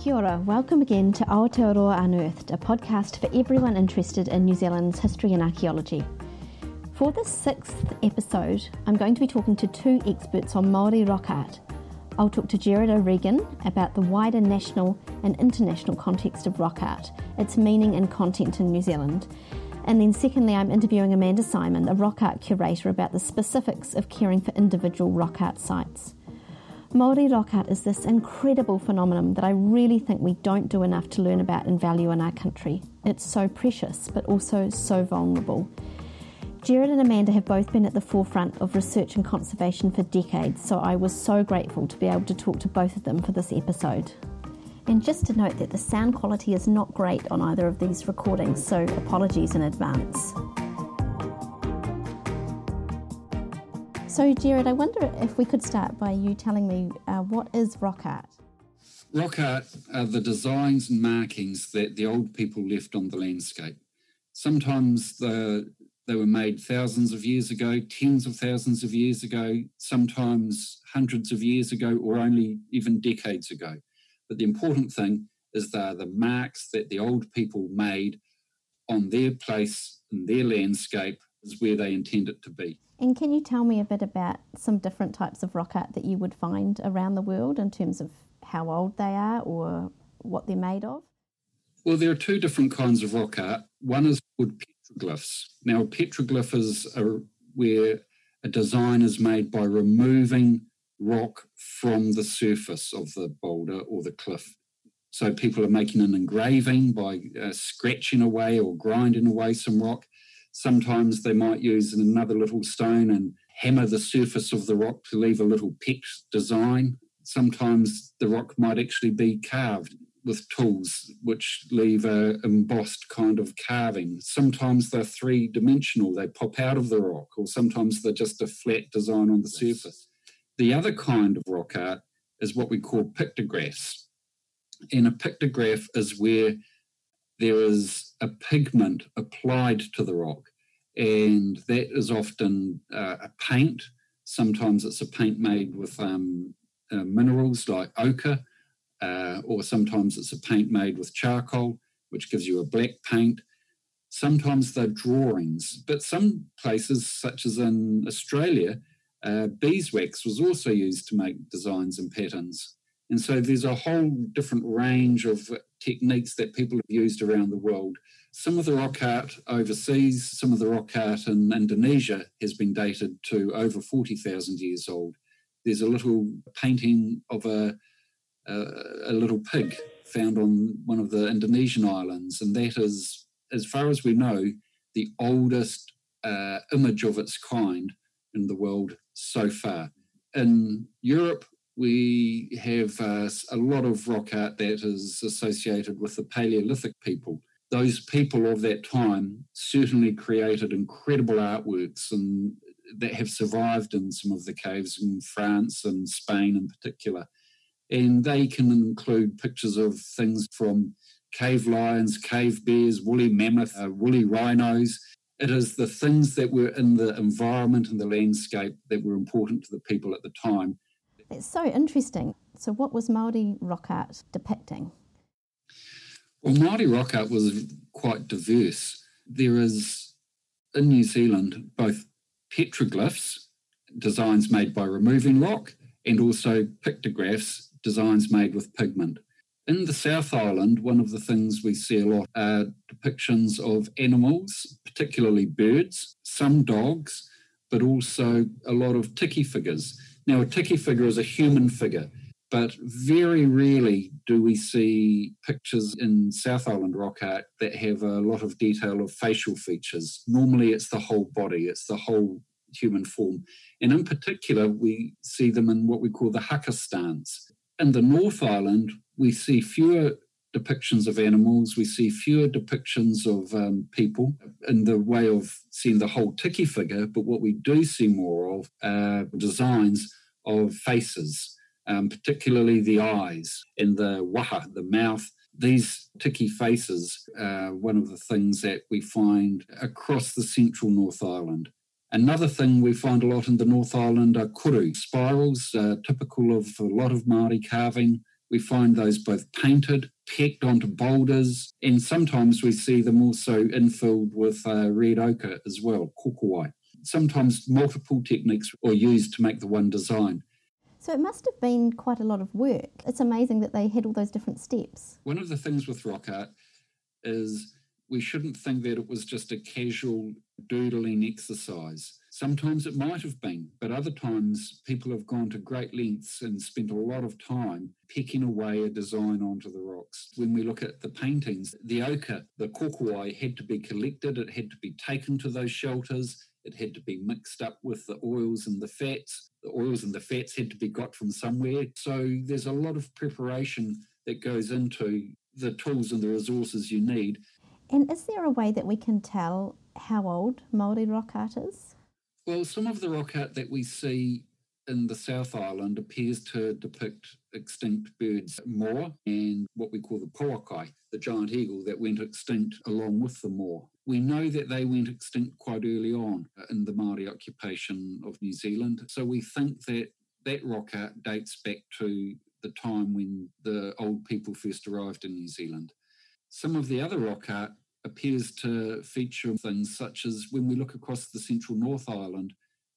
Kia ora, welcome again to Aotearoa Unearthed, a podcast for everyone interested in New Zealand's history and archaeology. For this sixth episode, I'm going to be talking to two experts on Māori rock art. I'll talk to Gerard O'Regan about the wider national and international context of rock art, its meaning and content in New Zealand. And then, secondly, I'm interviewing Amanda Simon, a rock art curator, about the specifics of caring for individual rock art sites. Māori rock art is this incredible phenomenon that I really think we don't do enough to learn about and value in our country. It's so precious, but also so vulnerable. Jared and Amanda have both been at the forefront of research and conservation for decades, so I was so grateful to be able to talk to both of them for this episode. And just to note that the sound quality is not great on either of these recordings, so apologies in advance. So, Jared, I wonder if we could start by you telling me uh, what is rock art? Rock art are the designs and markings that the old people left on the landscape. Sometimes the, they were made thousands of years ago, tens of thousands of years ago, sometimes hundreds of years ago, or only even decades ago. But the important thing is they're the marks that the old people made on their place in their landscape is where they intend it to be. And can you tell me a bit about some different types of rock art that you would find around the world in terms of how old they are or what they're made of? Well, there are two different kinds of rock art. One is called petroglyphs. Now, petroglyphs are where a design is made by removing rock from the surface of the boulder or the cliff. So people are making an engraving by uh, scratching away or grinding away some rock. Sometimes they might use another little stone and hammer the surface of the rock to leave a little pet design. Sometimes the rock might actually be carved with tools which leave a embossed kind of carving. Sometimes they're three dimensional, they pop out of the rock, or sometimes they're just a flat design on the surface. The other kind of rock art is what we call pictographs. And a pictograph is where there is a pigment applied to the rock, and that is often uh, a paint. Sometimes it's a paint made with um, uh, minerals like ochre, uh, or sometimes it's a paint made with charcoal, which gives you a black paint. Sometimes they're drawings, but some places, such as in Australia, uh, beeswax was also used to make designs and patterns. And so there's a whole different range of techniques that people have used around the world. Some of the rock art overseas, some of the rock art in Indonesia has been dated to over 40,000 years old. There's a little painting of a, a, a little pig found on one of the Indonesian islands, and that is, as far as we know, the oldest uh, image of its kind in the world so far. In Europe, we have uh, a lot of rock art that is associated with the Paleolithic people. Those people of that time certainly created incredible artworks and that have survived in some of the caves in France and Spain in particular. And they can include pictures of things from cave lions, cave bears, woolly mammoth, uh, woolly rhinos. It is the things that were in the environment and the landscape that were important to the people at the time it's so interesting. So, what was Maori rock art depicting? Well, Maori rock art was quite diverse. There is in New Zealand both petroglyphs, designs made by removing rock, and also pictographs, designs made with pigment. In the South Island, one of the things we see a lot are depictions of animals, particularly birds, some dogs, but also a lot of tiki figures. Now, a tiki figure is a human figure, but very rarely do we see pictures in South Island rock art that have a lot of detail of facial features. Normally, it's the whole body, it's the whole human form. And in particular, we see them in what we call the haka stance. In the North Island, we see fewer depictions of animals, we see fewer depictions of um, people in the way of seeing the whole tiki figure, but what we do see more of are designs of faces, um, particularly the eyes and the waha, the mouth. These tiki faces are one of the things that we find across the central North Island. Another thing we find a lot in the North Island are koru, spirals, uh, typical of a lot of Māori carving. We find those both painted, pecked onto boulders, and sometimes we see them also infilled with uh, red ochre as well, kokowai. Sometimes multiple techniques are used to make the one design. So it must have been quite a lot of work. It's amazing that they had all those different steps. One of the things with rock art is we shouldn't think that it was just a casual doodling exercise. Sometimes it might have been, but other times people have gone to great lengths and spent a lot of time picking away a design onto the rocks. When we look at the paintings, the ochre, the kokowai had to be collected, it had to be taken to those shelters, it had to be mixed up with the oils and the fats. The oils and the fats had to be got from somewhere. So there's a lot of preparation that goes into the tools and the resources you need. And is there a way that we can tell how old Maori rock art is? Well, some of the rock art that we see in the South Island appears to depict extinct birds more and what we call the pouakai, the giant eagle that went extinct along with the moa. We know that they went extinct quite early on in the Maori occupation of New Zealand, so we think that that rock art dates back to the time when the old people first arrived in New Zealand. Some of the other rock art appears to feature things such as when we look across the central North Island,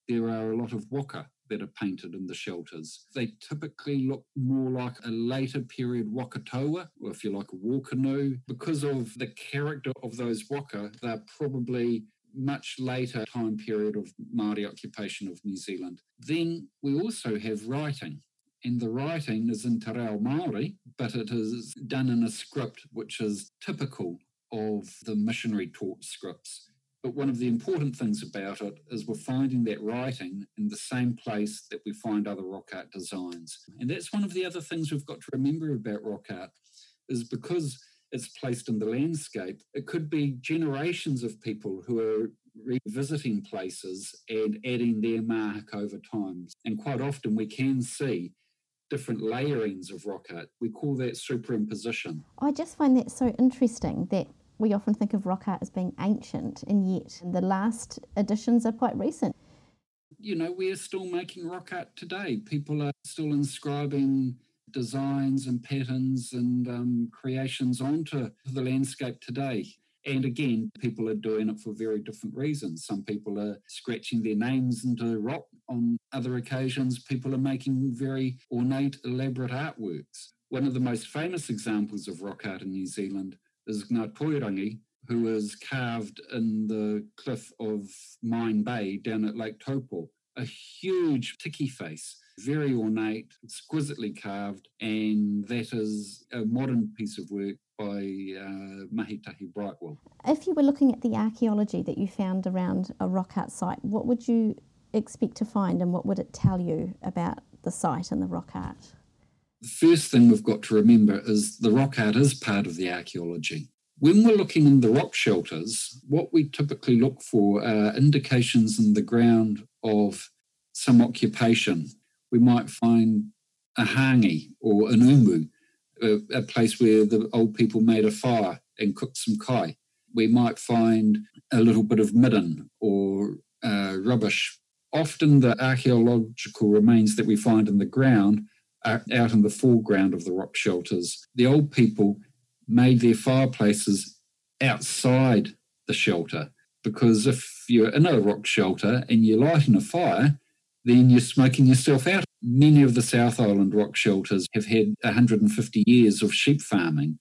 there are a lot of waka that are painted in the shelters. They typically look more like a later period waka taua, or if you like, a war canoe. Because of the character of those waka, they're probably much later time period of Māori occupation of New Zealand. Then we also have writing. And the writing is in Te Reo Māori, but it is done in a script which is typical of the missionary taught scripts. But one of the important things about it is we're finding that writing in the same place that we find other rock art designs. And that's one of the other things we've got to remember about rock art is because it's placed in the landscape, it could be generations of people who are revisiting places and adding their mark over time. And quite often we can see different layerings of rock art. We call that superimposition. I just find that so interesting that we often think of rock art as being ancient, and yet the last editions are quite recent. You know, we're still making rock art today. People are still inscribing designs and patterns and um, creations onto the landscape today. And again, people are doing it for very different reasons. Some people are scratching their names into rock. On other occasions, people are making very ornate, elaborate artworks. One of the most famous examples of rock art in New Zealand is Ngā who was carved in the cliff of Mine Bay down at Lake Taupo. A huge tiki face, very ornate, exquisitely carved, and that is a modern piece of work by uh, Mahitahi Brightwell. If you were looking at the archaeology that you found around a rock art site, what would you expect to find and what would it tell you about the site and the rock art? The first thing we've got to remember is the rock art is part of the archaeology. When we're looking in the rock shelters, what we typically look for are indications in the ground of some occupation. We might find a hangi or an umu, a, a place where the old people made a fire and cooked some kai. We might find a little bit of midden or uh, rubbish. Often, the archaeological remains that we find in the ground out in the foreground of the rock shelters. The old people made their fireplaces outside the shelter because if you're in a rock shelter and you're lighting a fire, then you're smoking yourself out. Many of the South Island rock shelters have had 150 years of sheep farming,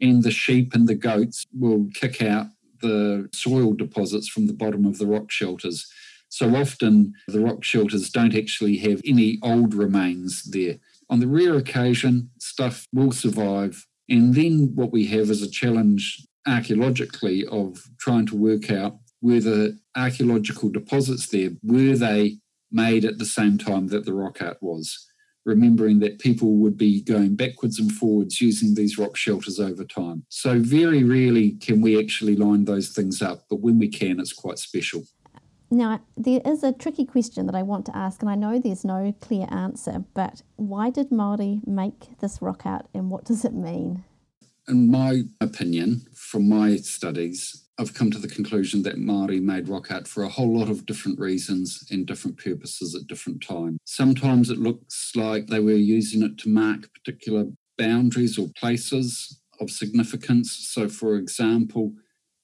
and the sheep and the goats will kick out the soil deposits from the bottom of the rock shelters. So often the rock shelters don't actually have any old remains there. On the rare occasion, stuff will survive. And then what we have is a challenge archaeologically of trying to work out were whether archaeological deposits there were they made at the same time that the rock art was remembering that people would be going backwards and forwards using these rock shelters over time. So, very rarely can we actually line those things up, but when we can, it's quite special. Now, there is a tricky question that I want to ask, and I know there's no clear answer, but why did Māori make this rock art and what does it mean? In my opinion, from my studies, I've come to the conclusion that Māori made rock art for a whole lot of different reasons and different purposes at different times. Sometimes it looks like they were using it to mark particular boundaries or places of significance. So, for example,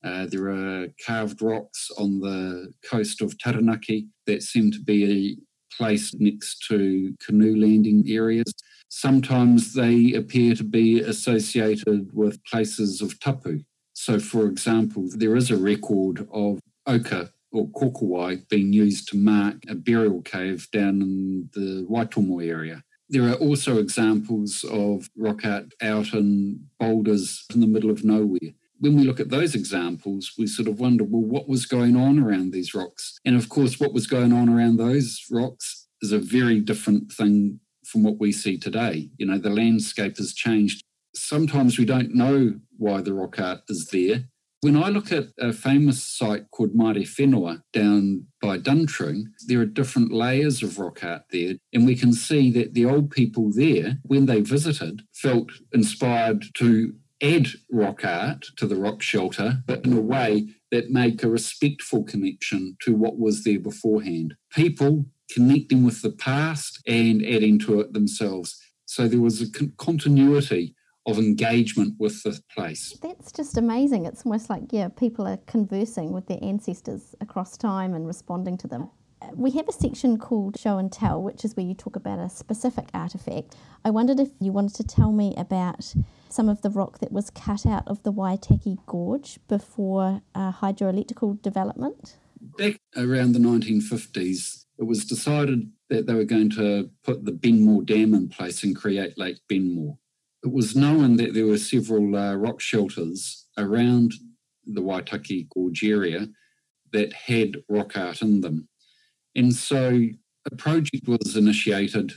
uh, there are carved rocks on the coast of Taranaki that seem to be placed next to canoe landing areas. Sometimes they appear to be associated with places of tapu. So, for example, there is a record of ochre or kokowai being used to mark a burial cave down in the Waitomo area. There are also examples of rock art out in boulders in the middle of nowhere. When we look at those examples, we sort of wonder, well, what was going on around these rocks? And of course, what was going on around those rocks is a very different thing from what we see today. You know, the landscape has changed. Sometimes we don't know why the rock art is there when I look at a famous site called Maerewhenua down by Duntroon, there are different layers of rock art there. And we can see that the old people there, when they visited, felt inspired to add rock art to the rock shelter, but in a way that made a respectful connection to what was there beforehand. People connecting with the past and adding to it themselves. So there was a con- continuity of engagement with the place. That's just amazing. It's almost like, yeah, people are conversing with their ancestors across time and responding to them. We have a section called Show and Tell, which is where you talk about a specific artefact. I wondered if you wanted to tell me about some of the rock that was cut out of the Waitaki Gorge before uh, hydroelectrical development. Back around the 1950s, it was decided that they were going to put the Benmore Dam in place and create Lake Benmore it was known that there were several uh, rock shelters around the Waitaki Gorge area that had rock art in them. And so a project was initiated.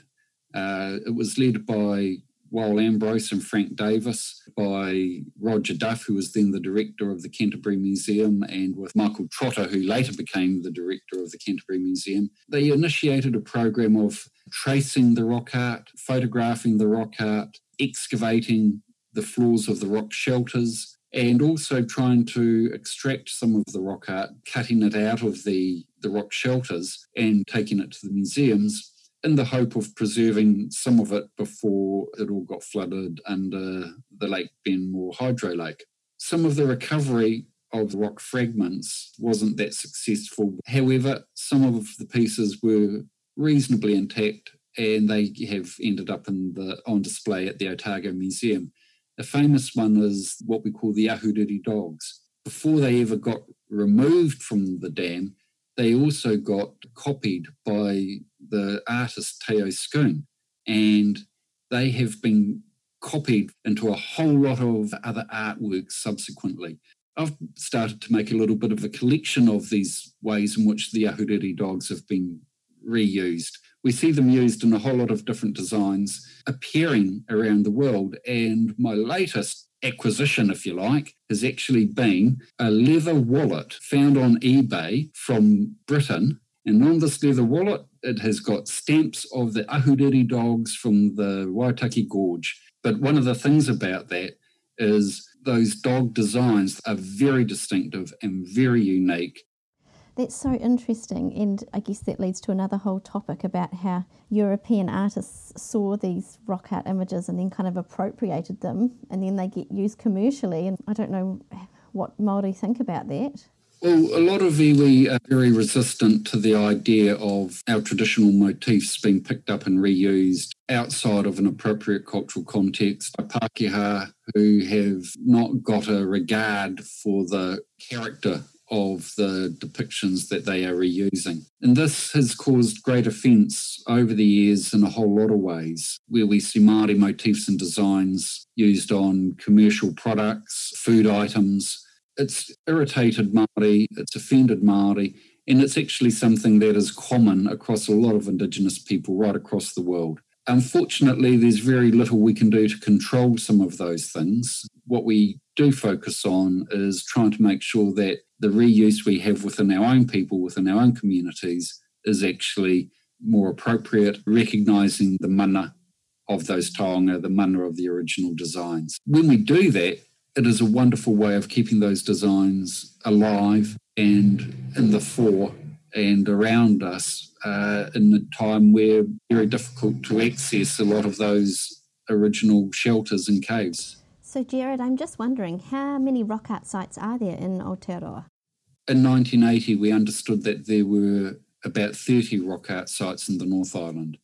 Uh, it was led by Wal Ambrose and Frank Davis, by Roger Duff, who was then the director of the Canterbury Museum, and with Michael Trotter, who later became the director of the Canterbury Museum. They initiated a program of tracing the rock art, photographing the rock art, excavating the floors of the rock shelters and also trying to extract some of the rock art, cutting it out of the, the rock shelters and taking it to the museums in the hope of preserving some of it before it all got flooded under uh, the Lake Benmore Hydro Lake. Some of the recovery of rock fragments wasn't that successful. However, some of the pieces were reasonably intact and they have ended up in the on display at the Otago Museum. A famous one is what we call the Ahuriri dogs. Before they ever got removed from the dam, they also got copied by the artist Theo Schoon, and they have been copied into a whole lot of other artworks subsequently. I've started to make a little bit of a collection of these ways in which the Ahuriri dogs have been reused we see them used in a whole lot of different designs appearing around the world. And my latest acquisition, if you like, has actually been a leather wallet found on eBay from Britain. And on this leather wallet, it has got stamps of the Ahuriri dogs from the Waitaki Gorge. But one of the things about that is those dog designs are very distinctive and very unique. That's so interesting. And I guess that leads to another whole topic about how European artists saw these rock art images and then kind of appropriated them and then they get used commercially. And I don't know what Māori think about that. Well, a lot of iwi are very resistant to the idea of our traditional motifs being picked up and reused outside of an appropriate cultural context by Pākehā who have not got a regard for the character of the depictions that they are reusing. And this has caused great offence over the years in a whole lot of ways, where we see Māori motifs and designs used on commercial products, food items. It's irritated Māori, it's offended Māori, and it's actually something that is common across a lot of Indigenous people right across the world. Unfortunately, there's very little we can do to control some of those things. What we do focus on is trying to make sure that the reuse we have within our own people, within our own communities, is actually more appropriate, recognising the mana of those taonga, the mana of the original designs. When we do that, it is a wonderful way of keeping those designs alive and in the fore and around us uh, in a time where very difficult to access a lot of those original shelters and caves. So, Jared, I'm just wondering how many rock art sites are there in Aotearoa? In 1980, we understood that there were about 30 rock art sites in the North Island.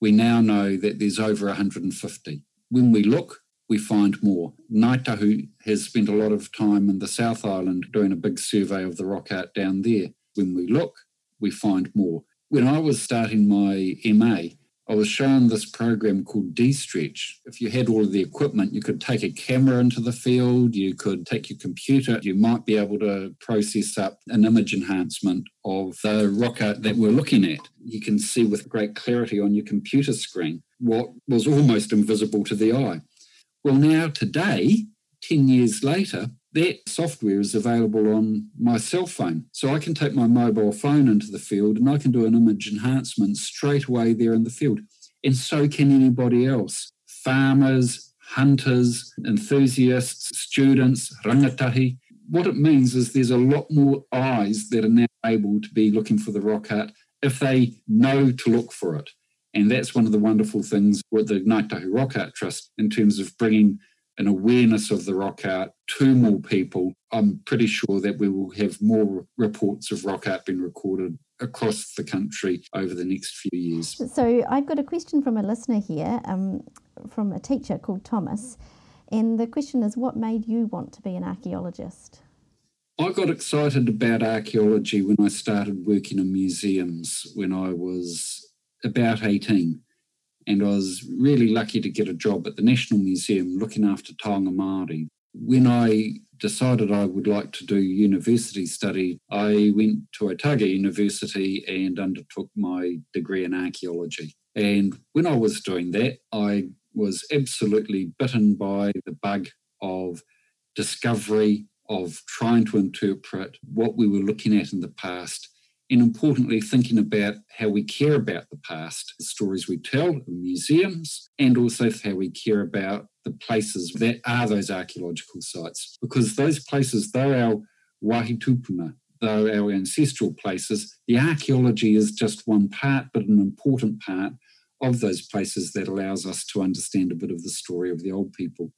We now know that there's over 150. When we look, we find more. Ngāi Tahu has spent a lot of time in the South Island doing a big survey of the rock art down there. When we look, we find more. When I was starting my MA, I was shown this program called D-Stretch. If you had all of the equipment, you could take a camera into the field, you could take your computer, you might be able to process up an image enhancement of the rock art that we're looking at. You can see with great clarity on your computer screen what was almost invisible to the eye. Well, now today, 10 years later, that software is available on my cell phone. So I can take my mobile phone into the field and I can do an image enhancement straight away there in the field. And so can anybody else. Farmers, hunters, enthusiasts, students, rangatahi. What it means is there's a lot more eyes that are now able to be looking for the rock art if they know to look for it. And that's one of the wonderful things with the Ngāi Tahu Rock Art Trust in terms of bringing an awareness of the rock art to more people, I'm pretty sure that we will have more reports of rock art being recorded across the country over the next few years. So I've got a question from a listener here, um, from a teacher called Thomas, and the question is, what made you want to be an archaeologist? I got excited about archaeology when I started working in museums when I was about 18 and I was really lucky to get a job at the National Museum looking after taonga Māori. When I decided I would like to do university study, I went to Otago University and undertook my degree in archaeology. And when I was doing that, I was absolutely bitten by the bug of discovery, of trying to interpret what we were looking at in the past and importantly, thinking about how we care about the past, the stories we tell in museums, and also how we care about the places that are those archaeological sites. Because those places, they're our wahi tupuna, they're our ancestral places. The archaeology is just one part, but an important part of those places that allows us to understand a bit of the story of the old people.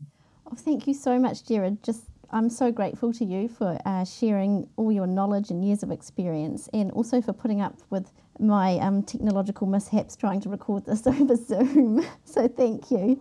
Oh, thank you so much, Jared. Just I'm so grateful to you for uh, sharing all your knowledge and years of experience, and also for putting up with my um, technological mishaps trying to record this over Zoom. so, thank you.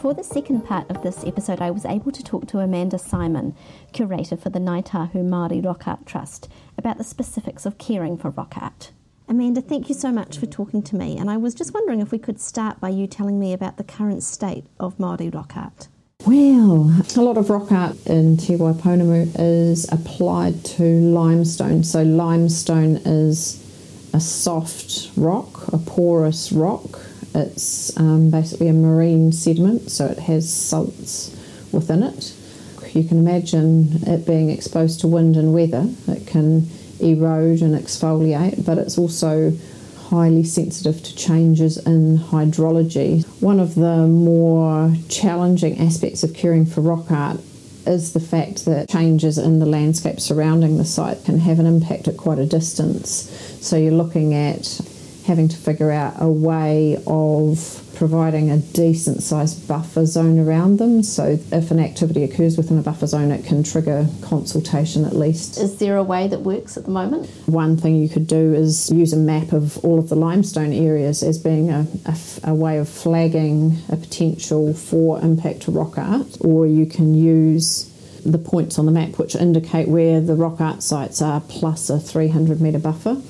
For the second part of this episode, I was able to talk to Amanda Simon, curator for the Ngāi Tahu Māori Rock Art Trust, about the specifics of caring for rock art. Amanda, thank you so much for talking to me. And I was just wondering if we could start by you telling me about the current state of Māori rock art. Well, a lot of rock art in Te Waipounamu is applied to limestone. So, limestone is a soft rock, a porous rock. It's um, basically a marine sediment, so it has salts within it. You can imagine it being exposed to wind and weather. It can erode and exfoliate, but it's also highly sensitive to changes in hydrology. One of the more challenging aspects of caring for rock art is the fact that changes in the landscape surrounding the site can have an impact at quite a distance. So you're looking at having to figure out a way of providing a decent sized buffer zone around them. So if an activity occurs within a buffer zone, it can trigger consultation at least. Is there a way that works at the moment? One thing you could do is use a map of all of the limestone areas as being a, a, a way of flagging a potential for impact to rock art, or you can use the points on the map which indicate where the rock art sites are plus a 300 metre buffer.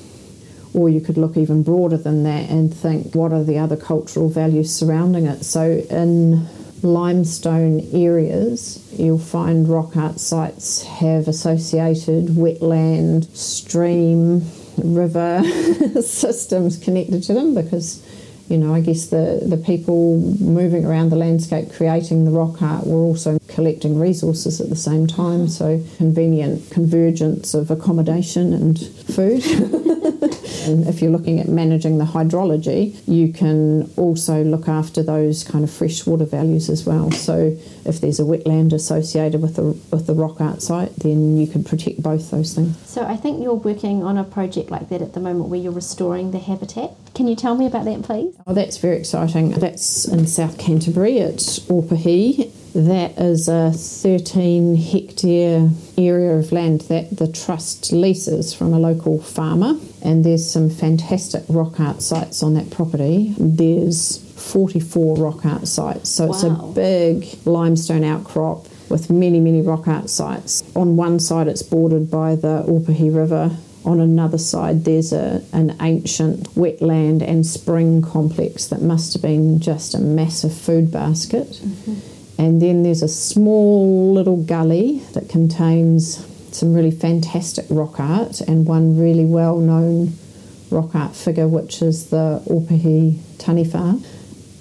Or you could look even broader than that and think what are the other cultural values surrounding it. So, in limestone areas, you'll find rock art sites have associated wetland, stream, river systems connected to them because you know, I guess the, the people moving around the landscape creating the rock art were also collecting resources at the same time. So, convenient convergence of accommodation and food. and if you're looking at managing the hydrology, you can also look after those kind of freshwater values as well. So if there's a wetland associated with the with the rock art site, then you can protect both those things. So I think you're working on a project like that at the moment where you're restoring the habitat. Can you tell me about that, please? Oh, that's very exciting. That's in South Canterbury at Ōpihi. That is a 13 hectare area of land that the trust leases from a local farmer, and there's some fantastic rock art sites on that property. There's 44 rock art sites, so wow. it's a big limestone outcrop with many, many rock art sites. On one side, it's bordered by the Ōpihi River. On another side, there's a, an ancient wetland and spring complex that must have been just a massive food basket. Mm-hmm and then there's a small little gully that contains some really fantastic rock art and one really well known rock art figure, which is the Ōpihi Taniwha.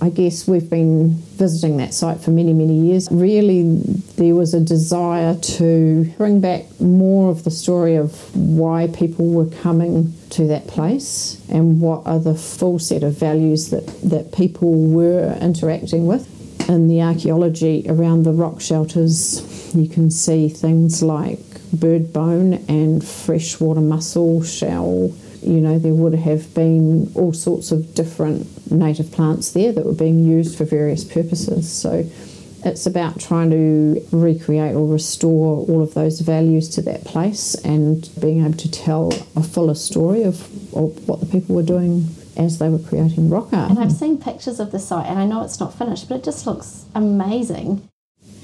I guess we've been visiting that site for many, many years. Really, there was a desire to bring back more of the story of why people were coming to that place and what are the full set of values that, that people were interacting with in the archaeology around the rock shelters, you can see things like bird bone and freshwater mussel shell. You know, there would have been all sorts of different native plants there that were being used for various purposes. So it's about trying to recreate or restore all of those values to that place and being able to tell a fuller story of, of what the people were doing as they were creating rock art. And I've seen pictures of the site, and I know it's not finished, but it just looks amazing.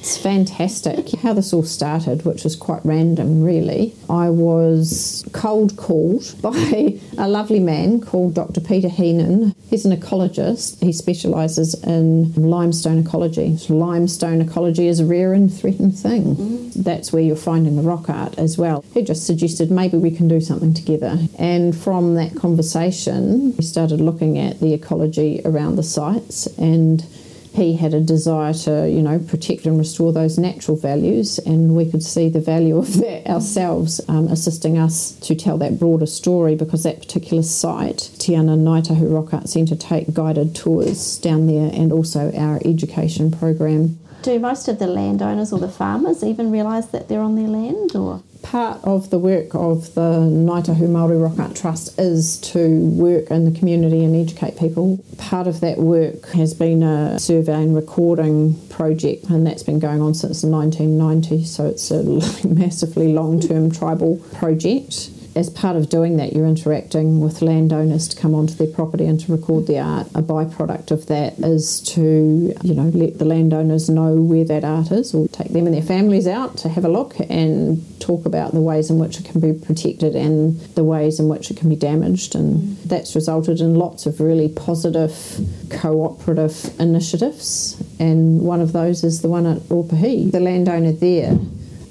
It's fantastic. How this all started, which was quite random, really. I was cold called by a lovely man called Dr. Peter Heenan. He's an ecologist. He specialises in limestone ecology. So limestone ecology is a rare and threatened thing. Mm. That's where you're finding the rock art as well. He just suggested maybe we can do something together. And from that conversation, we started looking at the ecology around the sites and he had a desire to, you know, protect and restore those natural values, and we could see the value of that ourselves, um, assisting us to tell that broader story because that particular site, Te Ana Ngaitahu Rock Art Centre, take guided tours down there and also our education program. Do most of the landowners or the farmers even realise that they're on their land, or? Part of the work of the Ngaitahu Māori Rock Art Trust is to work in the community and educate people. Part of that work has been a survey and recording project, and that's been going on since 1990, so it's a massively long term tribal project as part of doing that, you're interacting with landowners to come onto their property and to record the art. A byproduct of that is to, you know, let the landowners know where that art is or take them and their families out to have a look and talk about the ways in which it can be protected and the ways in which it can be damaged. And mm. that's resulted in lots of really positive cooperative initiatives. And one of those is the one at Ōpihi. The landowner there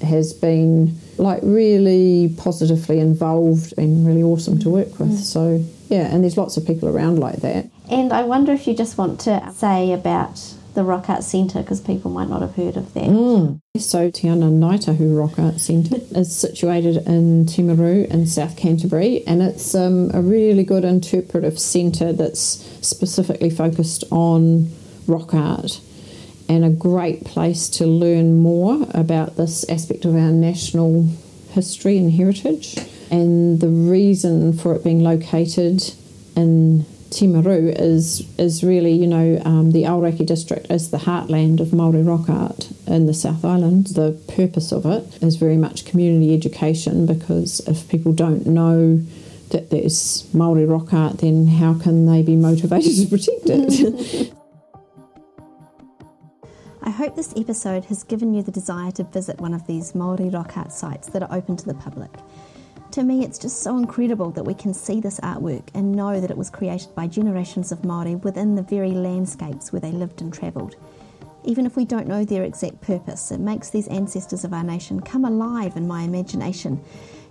has been like really positively involved and really awesome to work with. Mm. So yeah, and there's lots of people around like that. And I wonder if you just want to say about the Rock Art Centre because people might not have heard of that. Mm. So Te Ana Ngaitahu Rock Art Centre is situated in Timaru in South Canterbury and it's um, a really good interpretive centre that's specifically focused on rock art and a great place to learn more about this aspect of our national history and heritage. And the reason for it being located in Timaru is is really, you know, um, the Aoraki district is the heartland of Māori rock art in the South Island. The purpose of it is very much community education because if people don't know that there's Māori rock art, then how can they be motivated to protect it? I hope this episode has given you the desire to visit one of these Māori rock art sites that are open to the public. To me, it's just so incredible that we can see this artwork and know that it was created by generations of Māori within the very landscapes where they lived and travelled. Even if we don't know their exact purpose, it makes these ancestors of our nation come alive in my imagination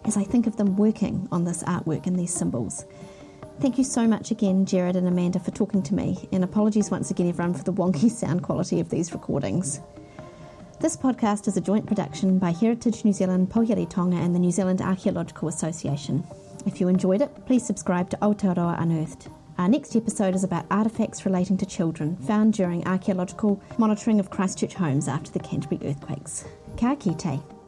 as I think of them working on this artwork and these symbols. Thank you so much again, Jared and Amanda, for talking to me, and apologies once again, everyone, for the wonky sound quality of these recordings. This podcast is a joint production by Heritage New Zealand, Pouhere Taonga, and the New Zealand Archaeological Association. If you enjoyed it, please subscribe to Aotearoa Unearthed. Our next episode is about artefacts relating to children found during archaeological monitoring of Christchurch homes after the Canterbury earthquakes. Ka kite.